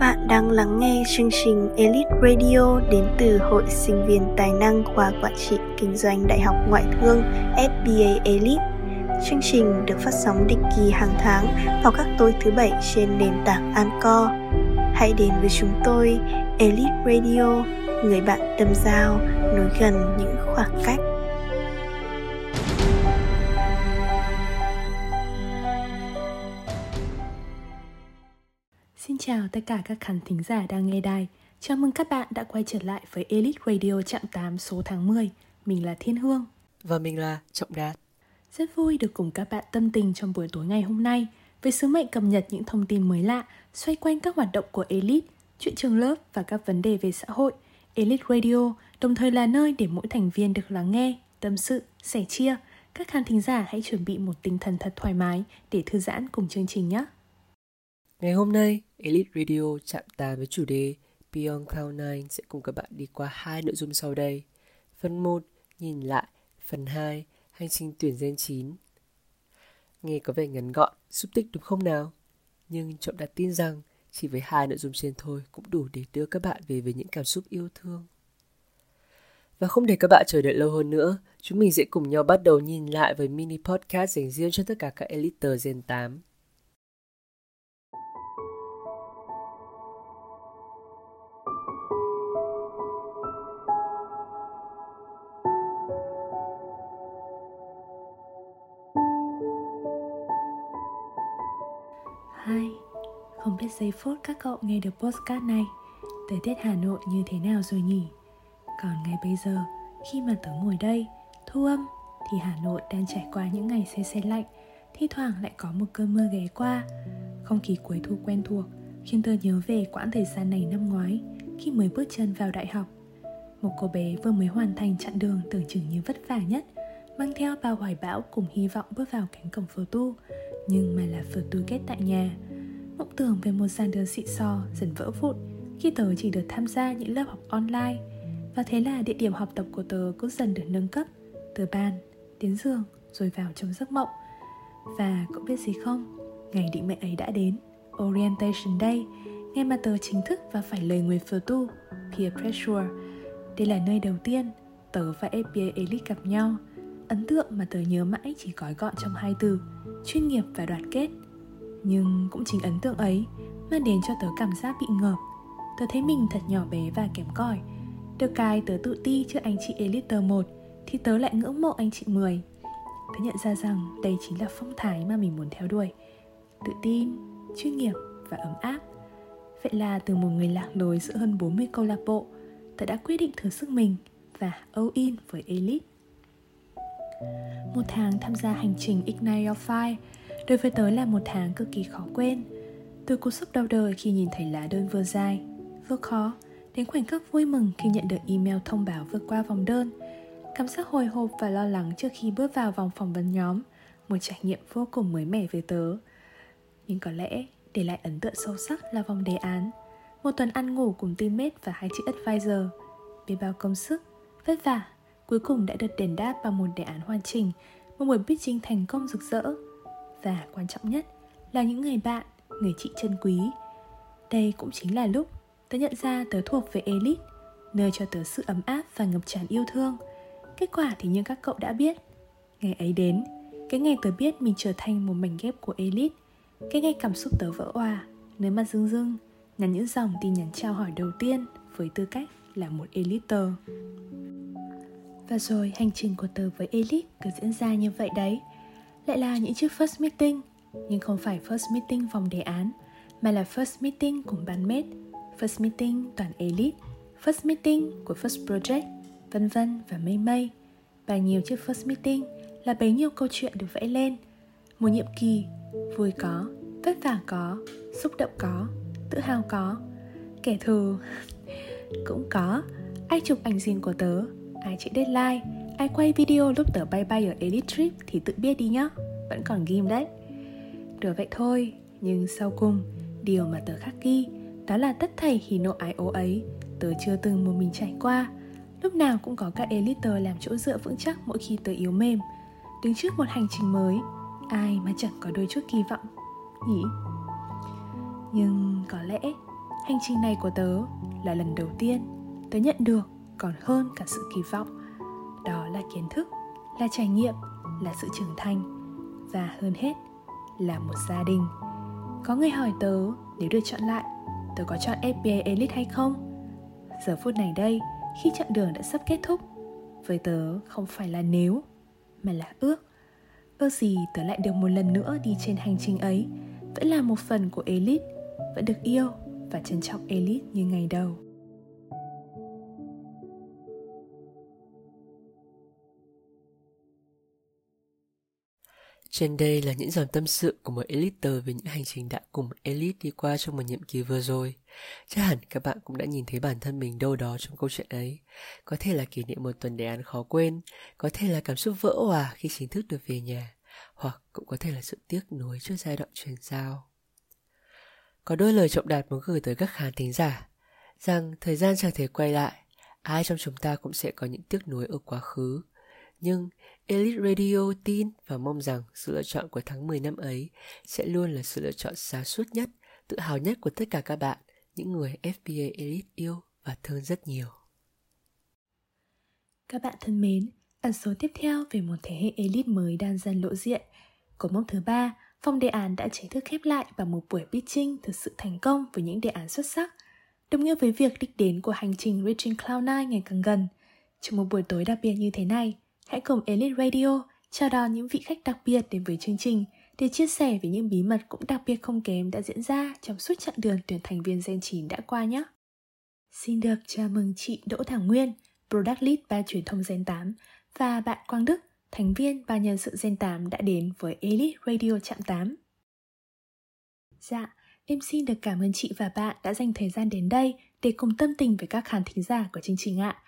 bạn đang lắng nghe chương trình Elite Radio đến từ Hội Sinh viên Tài năng khoa Quản trị Kinh doanh Đại học Ngoại thương FBA Elite. Chương trình được phát sóng định kỳ hàng tháng vào các tối thứ bảy trên nền tảng Anchor. Hãy đến với chúng tôi, Elite Radio, người bạn tâm giao, nối gần những khoảng cách. Chào tất cả các khán thính giả đang nghe đài. Chào mừng các bạn đã quay trở lại với Elite Radio chặng 8 số tháng 10. Mình là Thiên Hương. Và mình là Trọng Đạt. Rất vui được cùng các bạn tâm tình trong buổi tối ngày hôm nay với sứ mệnh cập nhật những thông tin mới lạ xoay quanh các hoạt động của Elite, chuyện trường lớp và các vấn đề về xã hội. Elite Radio đồng thời là nơi để mỗi thành viên được lắng nghe, tâm sự, sẻ chia. Các khán thính giả hãy chuẩn bị một tinh thần thật thoải mái để thư giãn cùng chương trình nhé. Ngày hôm nay, Elite Radio chạm tàn với chủ đề Beyond Cloud9 sẽ cùng các bạn đi qua hai nội dung sau đây. Phần 1, nhìn lại. Phần 2, hành trình tuyển gen 9. Nghe có vẻ ngắn gọn, xúc tích đúng không nào? Nhưng Trọng đặt tin rằng chỉ với hai nội dung trên thôi cũng đủ để đưa các bạn về với những cảm xúc yêu thương. Và không để các bạn chờ đợi lâu hơn nữa, chúng mình sẽ cùng nhau bắt đầu nhìn lại với mini podcast dành riêng cho tất cả các Elite Gen 8. Giây phút các cậu nghe được postcard này. Thời tiết Hà Nội như thế nào rồi nhỉ? Còn ngay bây giờ, khi mà tớ ngồi đây, thu âm Thì Hà Nội đang trải qua những ngày xe xe lạnh Thi thoảng lại có một cơn mưa ghé qua. Không khí cuối thu quen thuộc Khiến tớ nhớ về quãng thời gian này năm ngoái Khi mới bước chân vào đại học. Một cô bé vừa mới hoàn thành chặng đường tưởng chừng như vất vả nhất Mang theo bao hoài bão cùng hy vọng bước vào cánh cổng phở tu. Nhưng mà là phở tu kết tại nhà mộng tưởng về một dàn đường xịn sò, dần vỡ vụn, khi tớ chỉ được tham gia những lớp học online. Và thế là địa điểm học tập của tớ cũng dần được nâng cấp. Từ bàn đến giường, rồi vào trong giấc mộng. Và cậu biết gì không? Ngày định mệnh ấy đã đến, orientation day. Ngày mà tớ chính thức và phải lời người phờ tu, peer pressure. Đây là nơi đầu tiên tớ và FBA Elite gặp nhau. Ấn tượng mà tớ nhớ mãi chỉ gói gọn trong hai từ, chuyên nghiệp và đoàn kết nhưng cũng chính ấn tượng ấy mang đến cho tớ cảm giác bị ngợp. Tớ thấy mình thật nhỏ bé và kém cỏi. Được cái tớ tự ti trước anh chị Elite 1 thì tớ lại ngưỡng mộ anh chị 10 tớ nhận ra rằng đây chính là phong thái mà mình muốn theo đuổi. Tự tin, chuyên nghiệp và ấm áp. Vậy là từ một người lạc lối giữa hơn 40 câu lạc bộ, tớ đã quyết định thử sức mình và all in với Elite. Một tháng tham gia hành trình Ignite Your Fire đối với tớ là một tháng cực kỳ khó quên. Từ cú sốc đau đời khi nhìn thấy lá đơn vừa dài, vừa khó, đến khoảnh khắc vui mừng khi nhận được email thông báo vượt qua vòng đơn, cảm giác hồi hộp và lo lắng trước khi bước vào vòng phỏng vấn nhóm, một trải nghiệm vô cùng mới mẻ với tớ. Nhưng có lẽ để lại ấn tượng sâu sắc là vòng đề án, một tuần ăn ngủ cùng teammate và hai chị advisor, biết bao công sức, vất vả cuối cùng đã được đền đáp bằng một đề án hoàn chỉnh, một buổi pitching thành công rực rỡ. Và quan trọng nhất là những người bạn, người chị chân quý. Đây cũng chính là lúc tớ nhận ra tớ thuộc về Elite, nơi cho tớ sự ấm áp và ngập tràn yêu thương. Kết quả thì như các cậu đã biết, ngày ấy đến, cái ngày tớ biết mình trở thành một mảnh ghép của Elite, cái ngày cảm xúc tớ vỡ òa, nơi mắt rưng rưng, nhắn những dòng tin nhắn trao hỏi đầu tiên với tư cách là một elite Và rồi hành trình của tớ với Elite cứ diễn ra như vậy đấy lại là những chiếc first meeting. Nhưng không phải first meeting vòng đề án Mà là first meeting cùng ban mết, First meeting toàn Elite First meeting của first project Vân vân và mây mây. Và nhiều chiếc first meeting Là bấy nhiêu câu chuyện được vẽ lên. Một nhiệm kỳ Vui có, vất vả có Xúc động có, tự hào có. Kẻ thù Cũng có. Ai chụp ảnh riêng của tớ ai chạy deadline ai quay video lúc tớ bay bay ở elite trip thì tự biết đi nhá. Vẫn còn ghim đấy. Được vậy thôi, nhưng sau cùng, điều mà tớ khắc ghi, đó là tất thầy hỉ nộ ái ố ấy, tớ chưa từng một mình trải qua. Lúc nào cũng có các elite làm chỗ dựa vững chắc mỗi khi tớ yếu mềm. Đứng trước một hành trình mới, ai mà chẳng có đôi chút kỳ vọng, nhỉ? Nhưng có lẽ, Hành trình này của tớ là lần đầu tiên tớ nhận được còn hơn cả sự kỳ vọng. Đó là kiến thức, là trải nghiệm, là sự trưởng thành và hơn hết là một gia đình. Có người hỏi tớ nếu được chọn lại, tớ có chọn FBA Elite hay không? Giờ phút này đây, khi chặng đường đã sắp kết thúc, với tớ không phải là nếu, mà là ước. Ước gì tớ lại được một lần nữa đi trên hành trình ấy, vẫn là một phần của Elite, vẫn được yêu và trân trọng Elite như ngày đầu. Trên đây là những dòng tâm sự của một elite về những hành trình đã cùng elite đi qua trong một nhiệm kỳ vừa rồi. Chắc hẳn các bạn cũng đã nhìn thấy bản thân mình đâu đó trong câu chuyện ấy. Có thể là kỷ niệm một tuần đề án khó quên, có thể là cảm xúc vỡ hòa khi chính thức được về nhà, hoặc cũng có thể là sự tiếc nuối trước giai đoạn chuyển giao. Có đôi lời trọng đạt muốn gửi tới các khán thính giả, rằng thời gian chẳng thể quay lại, ai trong chúng ta cũng sẽ có những tiếc nuối ở quá khứ. Nhưng Elite Radio tin và mong rằng sự lựa chọn của tháng 10 năm ấy sẽ luôn là sự lựa chọn sáng suốt nhất, tự hào nhất của tất cả các bạn, những người FBA Elite yêu và thương rất nhiều. Các bạn thân mến, ẩn số tiếp theo về một thế hệ Elite mới đang dần lộ diện. Của mốc thứ ba, phòng đề án đã chính thức khép lại bằng một buổi pitching thực sự thành công với những đề án xuất sắc, đồng nghĩa với việc đích đến của hành trình Reaching Cloud9 ngày càng gần. Trong một buổi tối đặc biệt như thế này, hãy cùng Elite Radio chào đón những vị khách đặc biệt đến với chương trình để chia sẻ về những bí mật cũng đặc biệt không kém đã diễn ra trong suốt chặng đường tuyển thành viên Gen 9 đã qua nhé. Xin được chào mừng chị Đỗ Thảo Nguyên, Product Lead ban truyền thông Gen 8 và bạn Quang Đức, thành viên ban nhân sự Gen 8 đã đến với Elite Radio trạm 8. Dạ, em xin được cảm ơn chị và bạn đã dành thời gian đến đây để cùng tâm tình với các khán thính giả của chương trình ạ.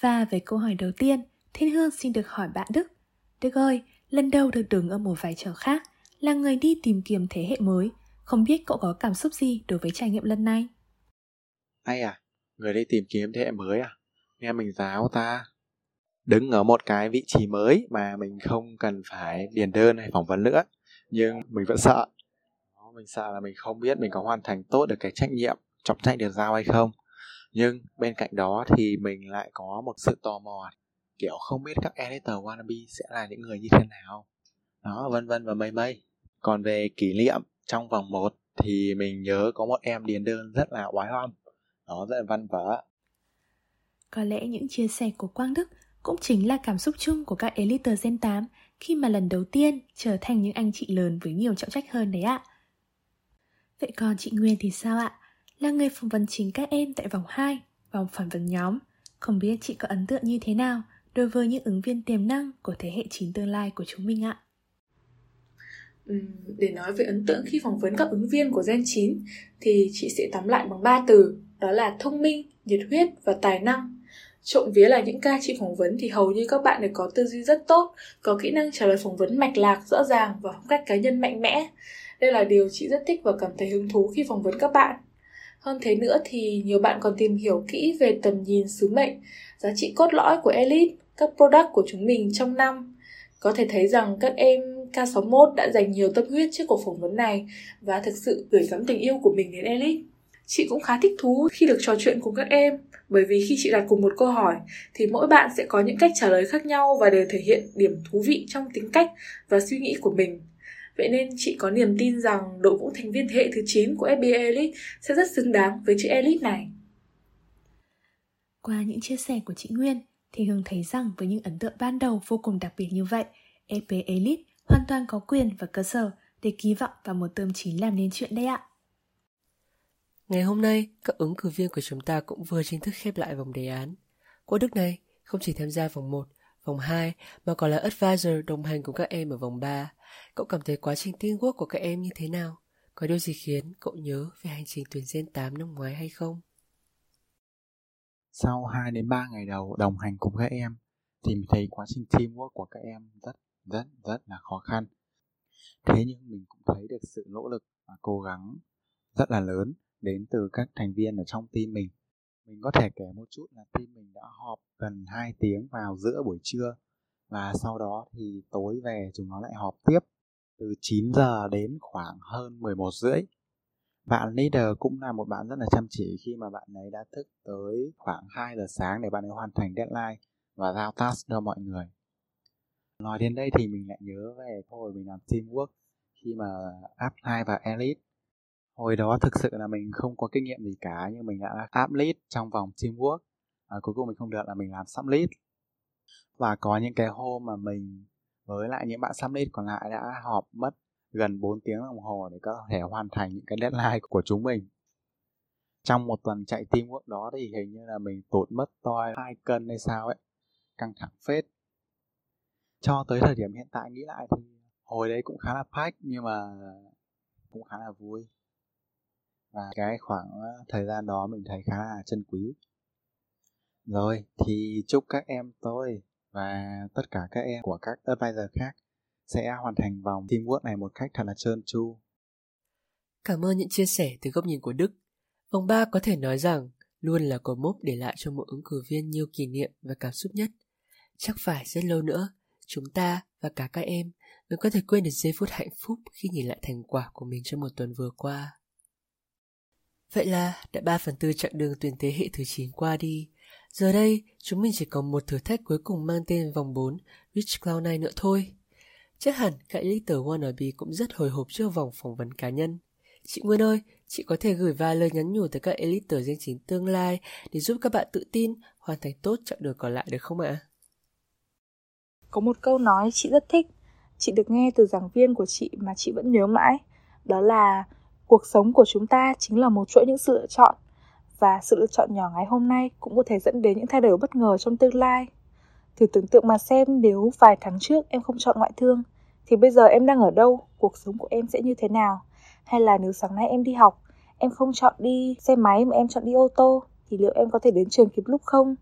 Và với câu hỏi đầu tiên, Thiên Hương xin được hỏi bạn Đức. Đức ơi, lần đầu được đứng ở một vai trò khác, là người đi tìm kiếm thế hệ mới. Không biết cậu có cảm xúc gì đối với trải nghiệm lần này? Ai à, người đi tìm kiếm thế hệ mới à? Nghe mình giáo ta. Đứng ở một cái vị trí mới mà mình không cần phải điền đơn hay phỏng vấn nữa. Nhưng mình vẫn sợ. Mình sợ là mình không biết mình có hoàn thành tốt được cái trách nhiệm trọng trách được giao hay không. Nhưng bên cạnh đó thì mình lại có một sự tò mò kiểu không biết các editor wannabe sẽ là những người như thế nào đó vân vân và mây mây còn về kỷ niệm trong vòng 1 thì mình nhớ có một em điền đơn rất là oái oăm đó rất là văn vở có lẽ những chia sẻ của Quang Đức cũng chính là cảm xúc chung của các Elite Gen 8 khi mà lần đầu tiên trở thành những anh chị lớn với nhiều trọng trách hơn đấy ạ. Vậy còn chị Nguyên thì sao ạ? Là người phỏng vấn chính các em tại vòng 2, vòng phỏng vấn nhóm. Không biết chị có ấn tượng như thế nào đối với những ứng viên tiềm năng của thế hệ chín tương lai của chúng mình ạ? để nói về ấn tượng khi phỏng vấn các ứng viên của Gen 9 thì chị sẽ tóm lại bằng 3 từ đó là thông minh, nhiệt huyết và tài năng. Trộm vía là những ca chị phỏng vấn thì hầu như các bạn đều có tư duy rất tốt, có kỹ năng trả lời phỏng vấn mạch lạc, rõ ràng và phong cách cá nhân mạnh mẽ. Đây là điều chị rất thích và cảm thấy hứng thú khi phỏng vấn các bạn. Hơn thế nữa thì nhiều bạn còn tìm hiểu kỹ về tầm nhìn sứ mệnh, giá trị cốt lõi của Elite các product của chúng mình trong năm. Có thể thấy rằng các em K61 đã dành nhiều tâm huyết trước cuộc phỏng vấn này và thực sự gửi gắm tình yêu của mình đến Elite. Chị cũng khá thích thú khi được trò chuyện cùng các em, bởi vì khi chị đặt cùng một câu hỏi thì mỗi bạn sẽ có những cách trả lời khác nhau và đều thể hiện điểm thú vị trong tính cách và suy nghĩ của mình. Vậy nên chị có niềm tin rằng đội ngũ thành viên thế hệ thứ 9 của FBA Elite sẽ rất xứng đáng với chữ Elite này. Qua những chia sẻ của chị Nguyên, thì Hương thấy rằng với những ấn tượng ban đầu vô cùng đặc biệt như vậy, EP Elite hoàn toàn có quyền và cơ sở để kỳ vọng vào một tôm chín làm nên chuyện đấy ạ. Ngày hôm nay, các ứng cử viên của chúng ta cũng vừa chính thức khép lại vòng đề án. Quốc Đức này không chỉ tham gia vòng 1, vòng 2 mà còn là advisor đồng hành cùng các em ở vòng 3. Cậu cảm thấy quá trình teamwork của các em như thế nào? Có điều gì khiến cậu nhớ về hành trình tuyển Gen 8 năm ngoái hay không? Sau 2 đến 3 ngày đầu đồng hành cùng các em thì mình thấy quá trình teamwork của các em rất rất rất là khó khăn. Thế nhưng mình cũng thấy được sự nỗ lực và cố gắng rất là lớn đến từ các thành viên ở trong team mình. Mình có thể kể một chút là team mình đã họp gần 2 tiếng vào giữa buổi trưa và sau đó thì tối về chúng nó lại họp tiếp. Từ 9 giờ đến khoảng hơn 11 rưỡi bạn leader cũng là một bạn rất là chăm chỉ khi mà bạn ấy đã thức tới khoảng 2 giờ sáng để bạn ấy hoàn thành deadline và giao task cho mọi người. Nói đến đây thì mình lại nhớ về hồi mình làm teamwork khi mà apply và elite. Hồi đó thực sự là mình không có kinh nghiệm gì cả nhưng mình đã áp lead trong vòng teamwork. À, cuối cùng mình không được là mình làm sub lead. Và có những cái hôm mà mình với lại những bạn sub lead còn lại đã họp mất gần 4 tiếng đồng hồ để có thể hoàn thành những cái deadline của chúng mình. Trong một tuần chạy teamwork đó thì hình như là mình tụt mất toi hai cân hay sao ấy, căng thẳng phết. Cho tới thời điểm hiện tại nghĩ lại thì hồi đấy cũng khá là pack nhưng mà cũng khá là vui. Và cái khoảng ờ, thời gian đó mình thấy khá là chân quý. Rồi, thì chúc các em tôi và tất cả các em của các advisor khác sẽ hoàn thành vòng teamwork này một cách thật là trơn tru. Cảm ơn những chia sẻ từ góc nhìn của Đức. Vòng 3 có thể nói rằng luôn là cột mốc để lại cho mỗi ứng cử viên nhiều kỷ niệm và cảm xúc nhất. Chắc phải rất lâu nữa, chúng ta và cả các em mới có thể quên được giây phút hạnh phúc khi nhìn lại thành quả của mình trong một tuần vừa qua. Vậy là đã 3 phần tư chặng đường tuyển thế hệ thứ 9 qua đi. Giờ đây, chúng mình chỉ còn một thử thách cuối cùng mang tên vòng 4, Rich Cloud này nữa thôi. Chắc hẳn các Little Wannabe cũng rất hồi hộp trước vòng phỏng vấn cá nhân. Chị Nguyên ơi, chị có thể gửi vài lời nhắn nhủ tới các Elite danh chính tương lai để giúp các bạn tự tin hoàn thành tốt chặng đường còn lại được không ạ? Có một câu nói chị rất thích, chị được nghe từ giảng viên của chị mà chị vẫn nhớ mãi, đó là cuộc sống của chúng ta chính là một chuỗi những sự lựa chọn và sự lựa chọn nhỏ ngày hôm nay cũng có thể dẫn đến những thay đổi bất ngờ trong tương lai. Thử tưởng tượng mà xem nếu vài tháng trước em không chọn ngoại thương thì bây giờ em đang ở đâu, cuộc sống của em sẽ như thế nào? Hay là nếu sáng nay em đi học, em không chọn đi xe máy mà em chọn đi ô tô thì liệu em có thể đến trường kịp lúc không?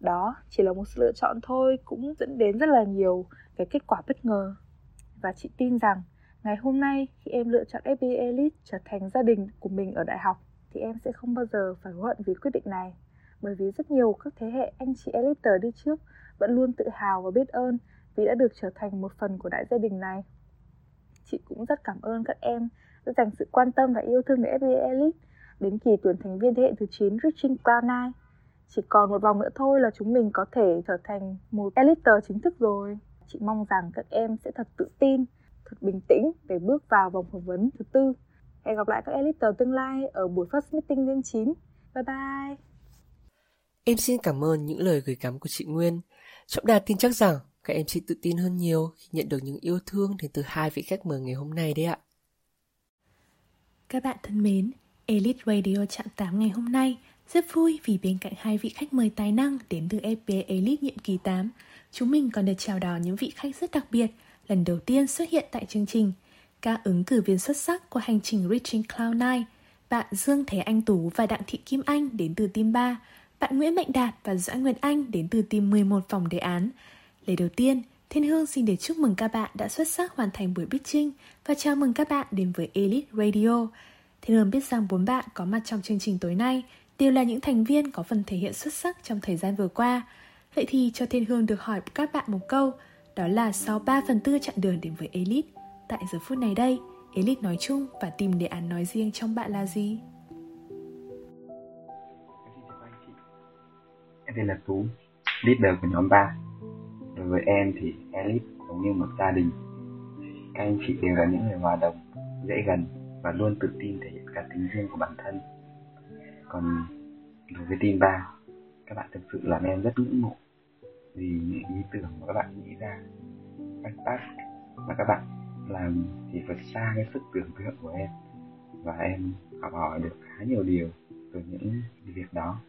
Đó chỉ là một sự lựa chọn thôi cũng dẫn đến rất là nhiều cái kết quả bất ngờ. Và chị tin rằng ngày hôm nay khi em lựa chọn FBA Elite trở thành gia đình của mình ở đại học thì em sẽ không bao giờ phải hối hận vì quyết định này. Bởi vì rất nhiều các thế hệ anh chị Eliter đi trước vẫn luôn tự hào và biết ơn vì đã được trở thành một phần của đại gia đình này. Chị cũng rất cảm ơn các em đã dành sự quan tâm và yêu thương đến FBA Elite đến kỳ tuyển thành viên thế hệ thứ 9 Reaching Cloud9. Chỉ còn một vòng nữa thôi là chúng mình có thể trở thành một Eliter chính thức rồi. Chị mong rằng các em sẽ thật tự tin, thật bình tĩnh để bước vào vòng phỏng vấn thứ tư. Hẹn gặp lại các Eliter tương lai ở buổi first meeting lên 9. Bye bye! Em xin cảm ơn những lời gửi gắm của chị Nguyên. Trọng Đạt tin chắc rằng các em sẽ tự tin hơn nhiều khi nhận được những yêu thương đến từ hai vị khách mời ngày hôm nay đấy ạ. Các bạn thân mến, Elite Radio chạm 8 ngày hôm nay rất vui vì bên cạnh hai vị khách mời tài năng đến từ FBA Elite nhiệm kỳ 8, chúng mình còn được chào đón những vị khách rất đặc biệt lần đầu tiên xuất hiện tại chương trình. Các ứng cử viên xuất sắc của hành trình Reaching Cloud9, bạn Dương Thế Anh Tú và Đặng Thị Kim Anh đến từ team 3, bạn Nguyễn Mạnh Đạt và Doãn Nguyệt Anh đến từ team 11 phòng đề án. Lời đầu tiên, Thiên Hương xin để chúc mừng các bạn đã xuất sắc hoàn thành buổi pitching và chào mừng các bạn đến với Elite Radio. Thiên Hương biết rằng bốn bạn có mặt trong chương trình tối nay đều là những thành viên có phần thể hiện xuất sắc trong thời gian vừa qua. Vậy thì cho Thiên Hương được hỏi các bạn một câu, đó là sau 3 phần tư chặng đường đến với Elite, tại giờ phút này đây, Elite nói chung và tìm đề án nói riêng trong bạn là gì? Em tên là Tú, leader của nhóm 3. Đối với em thì Elite giống như một gia đình. Các anh chị đều là những người hòa đồng, dễ gần và luôn tự tin thể hiện cả tính riêng của bản thân. Còn đối với team ba các bạn thực sự làm em rất ngưỡng mộ vì những ý tưởng mà các bạn nghĩ ra các task mà các bạn làm thì vượt xa cái sức tưởng tượng của em và em học hỏi được khá nhiều điều từ những việc đó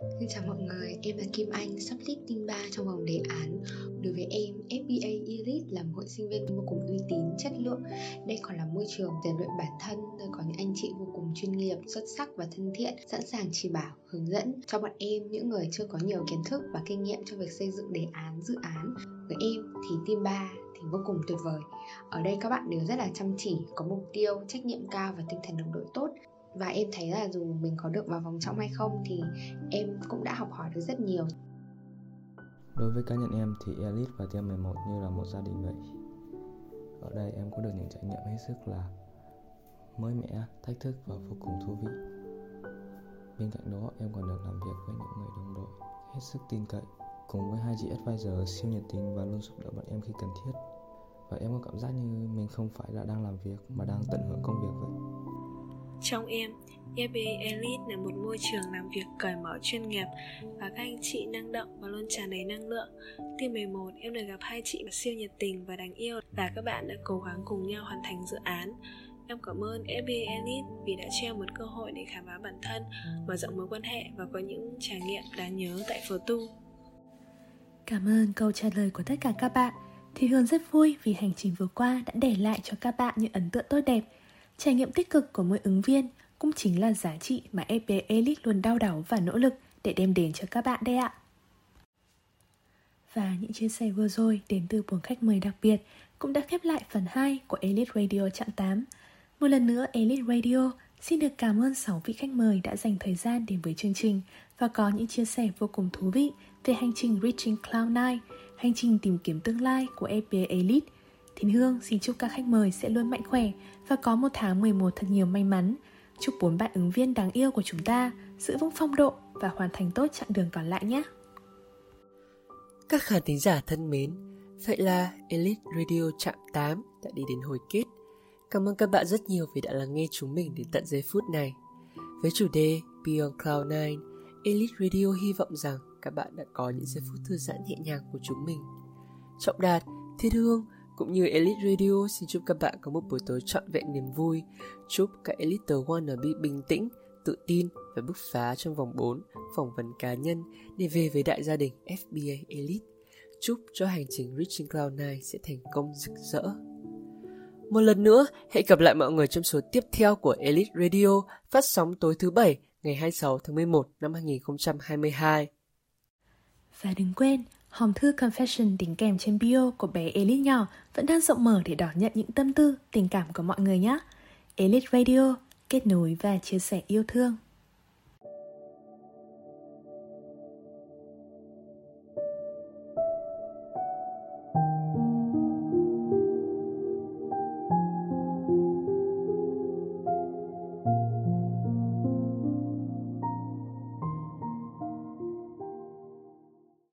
Xin chào mọi người, em là Kim Anh, sắp lead team 3 trong vòng đề án. Đối với em, FBA Elite là một hội sinh viên vô cùng uy tín, chất lượng. Đây còn là môi trường rèn luyện bản thân, nơi có những anh chị vô cùng chuyên nghiệp, xuất sắc và thân thiện, sẵn sàng chỉ bảo, hướng dẫn cho bọn em những người chưa có nhiều kiến thức và kinh nghiệm trong việc xây dựng đề án, dự án. Với em thì team 3 thì vô cùng tuyệt vời. Ở đây các bạn đều rất là chăm chỉ, có mục tiêu, trách nhiệm cao và tinh thần đồng đội tốt và em thấy là dù mình có được vào vòng trong hay không thì em cũng đã học hỏi được rất nhiều Đối với cá nhân em thì Elite và Team 11 như là một gia đình vậy Ở đây em có được những trải nghiệm hết sức là mới mẻ, thách thức và vô cùng thú vị. Bên cạnh đó, em còn được làm việc với những người đồng đội hết sức tin cậy, cùng với hai chị advisor siêu nhiệt tình và luôn giúp đỡ bọn em khi cần thiết. Và em có cảm giác như mình không phải là đang làm việc mà đang tận hưởng công việc vậy. Trong em, FBA Elite là một môi trường làm việc cởi mở chuyên nghiệp và các anh chị năng động và luôn tràn đầy năng lượng. Team 11, em được gặp hai chị siêu nhiệt tình và đáng yêu và các bạn đã cố gắng cùng nhau hoàn thành dự án. Em cảm ơn FBA Elite vì đã cho em một cơ hội để khám phá bản thân, mở rộng mối quan hệ và có những trải nghiệm đáng nhớ tại phở tu. Cảm ơn câu trả lời của tất cả các bạn. Thì Hương rất vui vì hành trình vừa qua đã để lại cho các bạn những ấn tượng tốt đẹp. Trải nghiệm tích cực của mỗi ứng viên cũng chính là giá trị mà FBA Elite luôn đau đáu và nỗ lực để đem đến cho các bạn đây ạ. Và những chia sẻ vừa rồi đến từ bốn khách mời đặc biệt cũng đã khép lại phần 2 của Elite Radio chặng 8. Một lần nữa Elite Radio xin được cảm ơn 6 vị khách mời đã dành thời gian đến với chương trình và có những chia sẻ vô cùng thú vị về hành trình Reaching Cloud9, hành trình tìm kiếm tương lai của FBA Elite. Thiên Hương xin chúc các khách mời sẽ luôn mạnh khỏe và có một tháng 11 thật nhiều may mắn. Chúc bốn bạn ứng viên đáng yêu của chúng ta giữ vững phong độ và hoàn thành tốt chặng đường còn lại nhé. Các khán thính giả thân mến, vậy là Elite Radio chạm 8 đã đi đến hồi kết. Cảm ơn các bạn rất nhiều vì đã lắng nghe chúng mình đến tận giây phút này. Với chủ đề Beyond Cloud9, Elite Radio hy vọng rằng các bạn đã có những giây phút thư giãn nhẹ nhàng của chúng mình. Trọng Đạt, Thiên Hương cũng như Elite Radio xin chúc các bạn có một buổi tối trọn vẹn niềm vui. Chúc các Elite Wannabe bình tĩnh, tự tin và bứt phá trong vòng 4 phỏng vấn cá nhân để về với đại gia đình FBA Elite. Chúc cho hành trình Reaching Cloud9 sẽ thành công rực rỡ. Một lần nữa, hãy gặp lại mọi người trong số tiếp theo của Elite Radio phát sóng tối thứ Bảy ngày 26 tháng 11 năm 2022. Và đừng quên, hòm thư confession đính kèm trên bio của bé Elite nhỏ vẫn đang rộng mở để đón nhận những tâm tư, tình cảm của mọi người nhé. Elite Radio, kết nối và chia sẻ yêu thương.